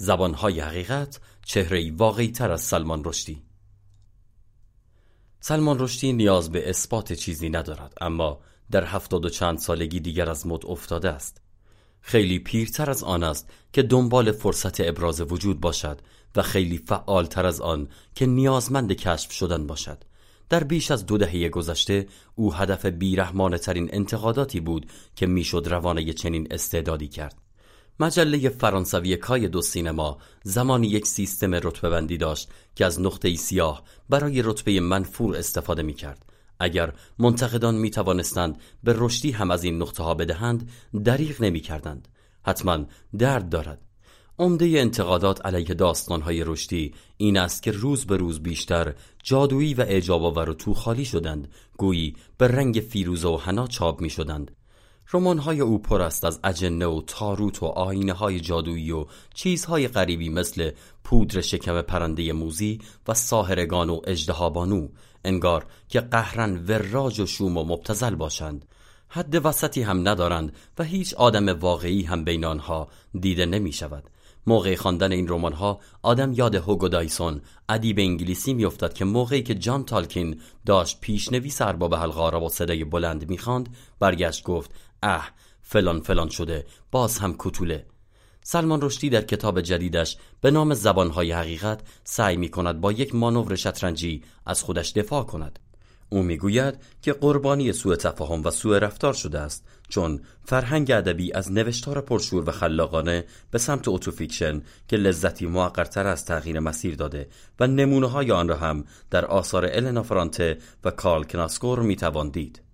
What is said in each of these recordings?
زبانهای حقیقت چهره واقعی تر از سلمان رشدی. سلمان رشدی نیاز به اثبات چیزی ندارد اما در هفتاد و چند سالگی دیگر از مد افتاده است. خیلی پیرتر از آن است که دنبال فرصت ابراز وجود باشد و خیلی فعالتر از آن که نیازمند کشف شدن باشد. در بیش از دو دهه گذشته او هدف بیرحمانه ترین انتقاداتی بود که می‌شد روانه چنین استعدادی کرد. مجله فرانسوی کای دو سینما زمانی یک سیستم رتبه بندی داشت که از نقطه سیاه برای رتبه منفور استفاده می کرد. اگر منتقدان می توانستند به رشدی هم از این نقطه ها بدهند دریغ نمی کردند. حتما درد دارد. عمده انتقادات علیه داستانهای رشدی این است که روز به روز بیشتر جادویی و اعجاب و تو خالی شدند گویی به رنگ فیروزه و حنا چاپ می شدند های او پر است از اجنه و تاروت و آینه های جادویی و چیزهای غریبی مثل پودر شکم پرنده موزی و ساهرگان و اجدهابانو انگار که قهرن وراج و شوم و مبتزل باشند. حد وسطی هم ندارند و هیچ آدم واقعی هم بین آنها دیده نمی شود موقع خواندن این رمان ها آدم یاد هوگو دایسون ادیب انگلیسی میافتد که موقعی که جان تالکین داشت پیشنویس ارباب حلقه را با صدای بلند می‌خواند برگشت گفت اه فلان فلان شده باز هم کتوله. سلمان رشدی در کتاب جدیدش به نام زبانهای حقیقت سعی می کند با یک مانور شطرنجی از خودش دفاع کند. او می‌گوید که قربانی سوء تفاهم و سوء رفتار شده است چون فرهنگ ادبی از نوشتار پرشور و خلاقانه به سمت autofiction که لذتی موقرتر از تغییر مسیر داده و نمونه های آن را هم در آثار النا فرانته و کارل کناسگور می‌توان دید.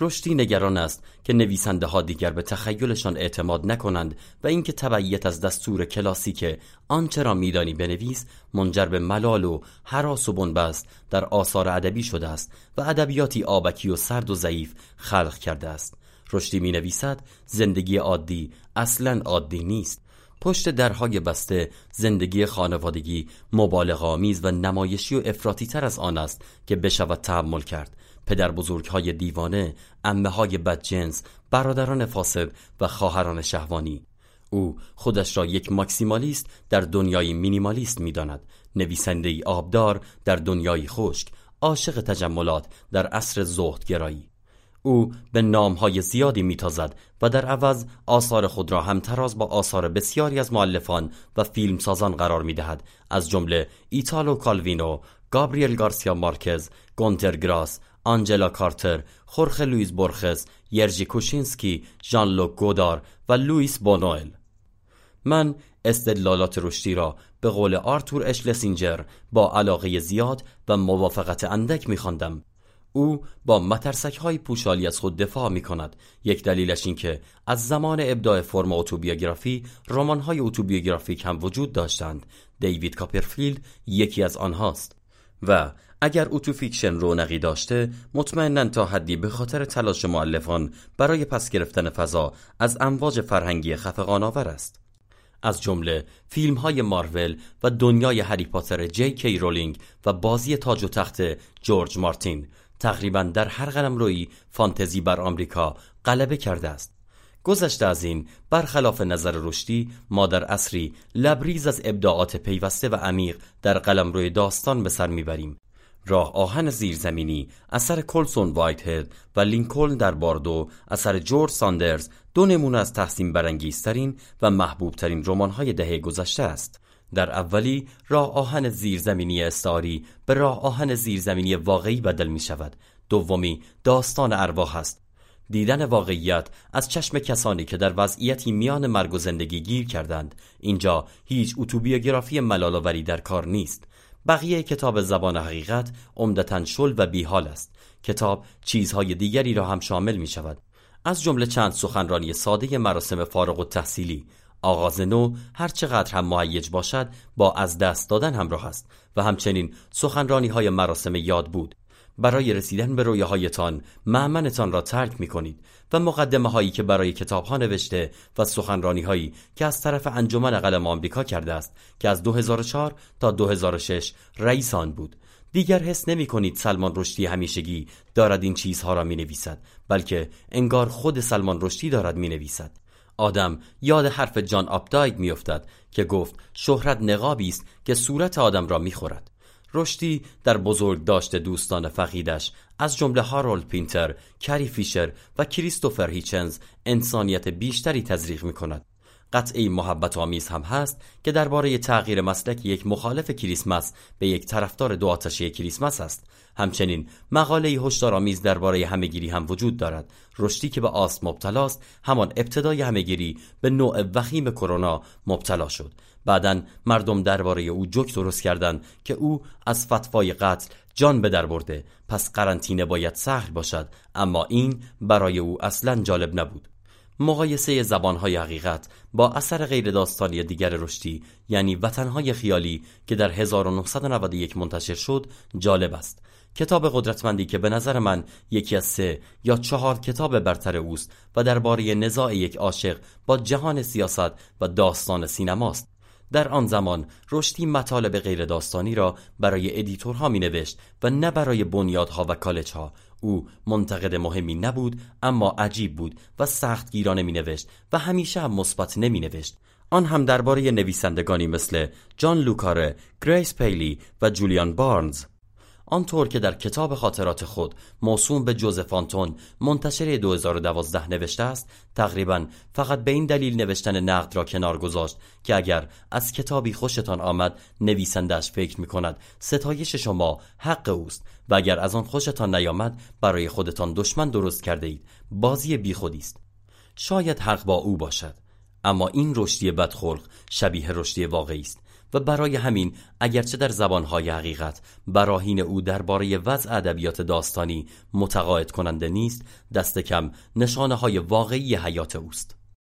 رشدی نگران است که نویسنده ها دیگر به تخیلشان اعتماد نکنند و اینکه تبعیت از دستور کلاسیک آنچه را میدانی بنویس منجر به ملال و هراس و بنبست در آثار ادبی شده است و ادبیاتی آبکی و سرد و ضعیف خلق کرده است. رشدی می نویسد زندگی عادی اصلا عادی نیست. پشت درهای بسته زندگی خانوادگی مبالغ و نمایشی و افراطی تر از آن است که بشود تحمل کرد. پدر بزرگ های دیوانه امه های بدجنس برادران فاسد و خواهران شهوانی. او خودش را یک ماکسیمالیست در دنیای مینیمالیست می‌داند. نویسنده ای آبدار در دنیای خشک عاشق تجملات در عصر زهدگرایی. او به نامهای زیادی میتازد و در عوض آثار خود را همتراز با آثار بسیاری از مؤلفان و فیلمسازان قرار می‌دهد. از جمله ایتالو کالوینو، گابریل گارسیا مارکز، گونتر گراس، آنجلا کارتر، خورخه لوئیس بورخس، یرژی کوشینسکی، ژان لوک گودار و لوئیس بونوئل من استدلالات رشدی را به قول آرتور اشلسینجر با علاقه زیاد و موافقت اندک میخواندم. او با مترسک های پوشالی از خود دفاع می کند یک دلیلش این که از زمان ابداع فرم اتوبیوگرافی رمان های اتوبیوگرافیک هم وجود داشتند. دیوید کاپرفیلد یکی از آنهاست و اگر autofiction رونقی داشته مطمئنا تا حدی به خاطر تلاش مؤلفان برای پس گرفتن فضا از امواج فرهنگی خفقان آور است. از جمله فیلم های مارول و دنیای هری پاتر جی کی رولینگ و بازی تاج و تخت جورج مارتین تقریبا در هر قلمروی فانتزی بر آمریکا غلبه کرده است. گذشته از این برخلاف نظر رشدی ما در عصری لبریز از ابداعات پیوسته و عمیق در قلمروی داستان به سر می‌بریم. راه آهن زیرزمینی اثر کولسون وایت هد و لینکلن در باردو اثر جورج ساندرز دو نمونه از تحسین برانگیزترین و محبوبترین رمان‌های دهه گذشته است. در اولی راه آهن زیرزمینی استعاری به راه آهن زیرزمینی واقعی بدل می شود دومی داستان ارواح است. دیدن واقعیت از چشم کسانی که در وضعیتی میان مرگ و زندگی گیر کردند. اینجا هیچ اتوبیوگرافی ملالاوری در کار نیست. بقیه کتاب زبان حقیقت عمدتا شل و بیحال است. کتاب چیزهای دیگری را هم شامل می شود از جمله چند سخنرانی ساده مراسم فارغ و تحصیلی آغاز نو هر چقدر هم مهیج باشد با از دست دادن همراه است و همچنین سخنرانی های مراسم یاد بود. برای رسیدن به رویاهایتان معمنتان را ترک می کنید و مقدمه هایی که برای کتاب ها نوشته و سخنرانی هایی که از طرف انجمن قلم آمریکا کرده است که از 2004 تا 2006 رئیس آن بود. دیگر حس نمی کنید سلمان رشدی همیشگی دارد این چیزها را می نویسد بلکه انگار خود سلمان رشدی دارد می نویسد آدم یاد حرف جان آپداید میافتد که گفت شهرت نقابی است که صورت آدم را می‌خورد. رشدی در بزرگ داشته دوستان فقیدش از جمله هارولد پینتر، کری فیشر و کریستوفر هیچنز انسانیت بیشتری تزریق می کند. قطعی محبت آمیز هم هست که درباره تغییر مسلک یک مخالف کریسمس به یک طرفدار دو آتشی کریسمس است. همچنین مقاله هشدارآمیز درباره همهگیری هم وجود دارد. رشدی که به آست مبتلاست همان ابتدای همهگیری به نوع وخیم کرونا مبتلا شد. بعدا مردم درباره او جوک درست کردند که او از فتوای قتل جان به در برده. پس قرنطینه باید سهل باشد اما این برای او اصلا جالب نبود. مقایسه زبانهای حقیقت با اثر غیر داستانی دیگر رشدی یعنی وطنهای خیالی که در 1991 منتشر شد جالب است. کتاب قدرتمندی که به نظر من یکی از سه یا چهار کتاب برتر اوست و درباره نزاع یک عاشق با جهان سیاست و داستان سینماست. در آن زمان رشدی مطالب غیر داستانی را برای ادیتورها می نوشت و نه برای بنیادها و کالج ها او منتقد مهمی نبود اما عجیب بود و سخت گیرانه می نوشت و همیشه هم مثبت نمی نوشت آن هم درباره نویسندگانی مثل جان لوکاره، گریس پیلی و جولیان بارنز. آنطور که در کتاب خاطرات خود موسوم به جوزف آنتون منتشر 2012 نوشته است تقریبا فقط به این دلیل نوشتن نقد را کنار گذاشت که اگر از کتابی خوشتان آمد نویسندش فکر می کند ستایش شما حق اوست و اگر از آن خوشتان نیامد برای خودتان دشمن درست کرده اید. بازی بیخودی است. شاید حق با او باشد اما این رشدی بدخلق شبیه رشدی واقعی است. و برای همین اگرچه در زبانهای حقیقت براهین او درباره وضع ادبیات داستانی متقاعد کننده نیست دست کم نشانه های واقعی حیات اوست.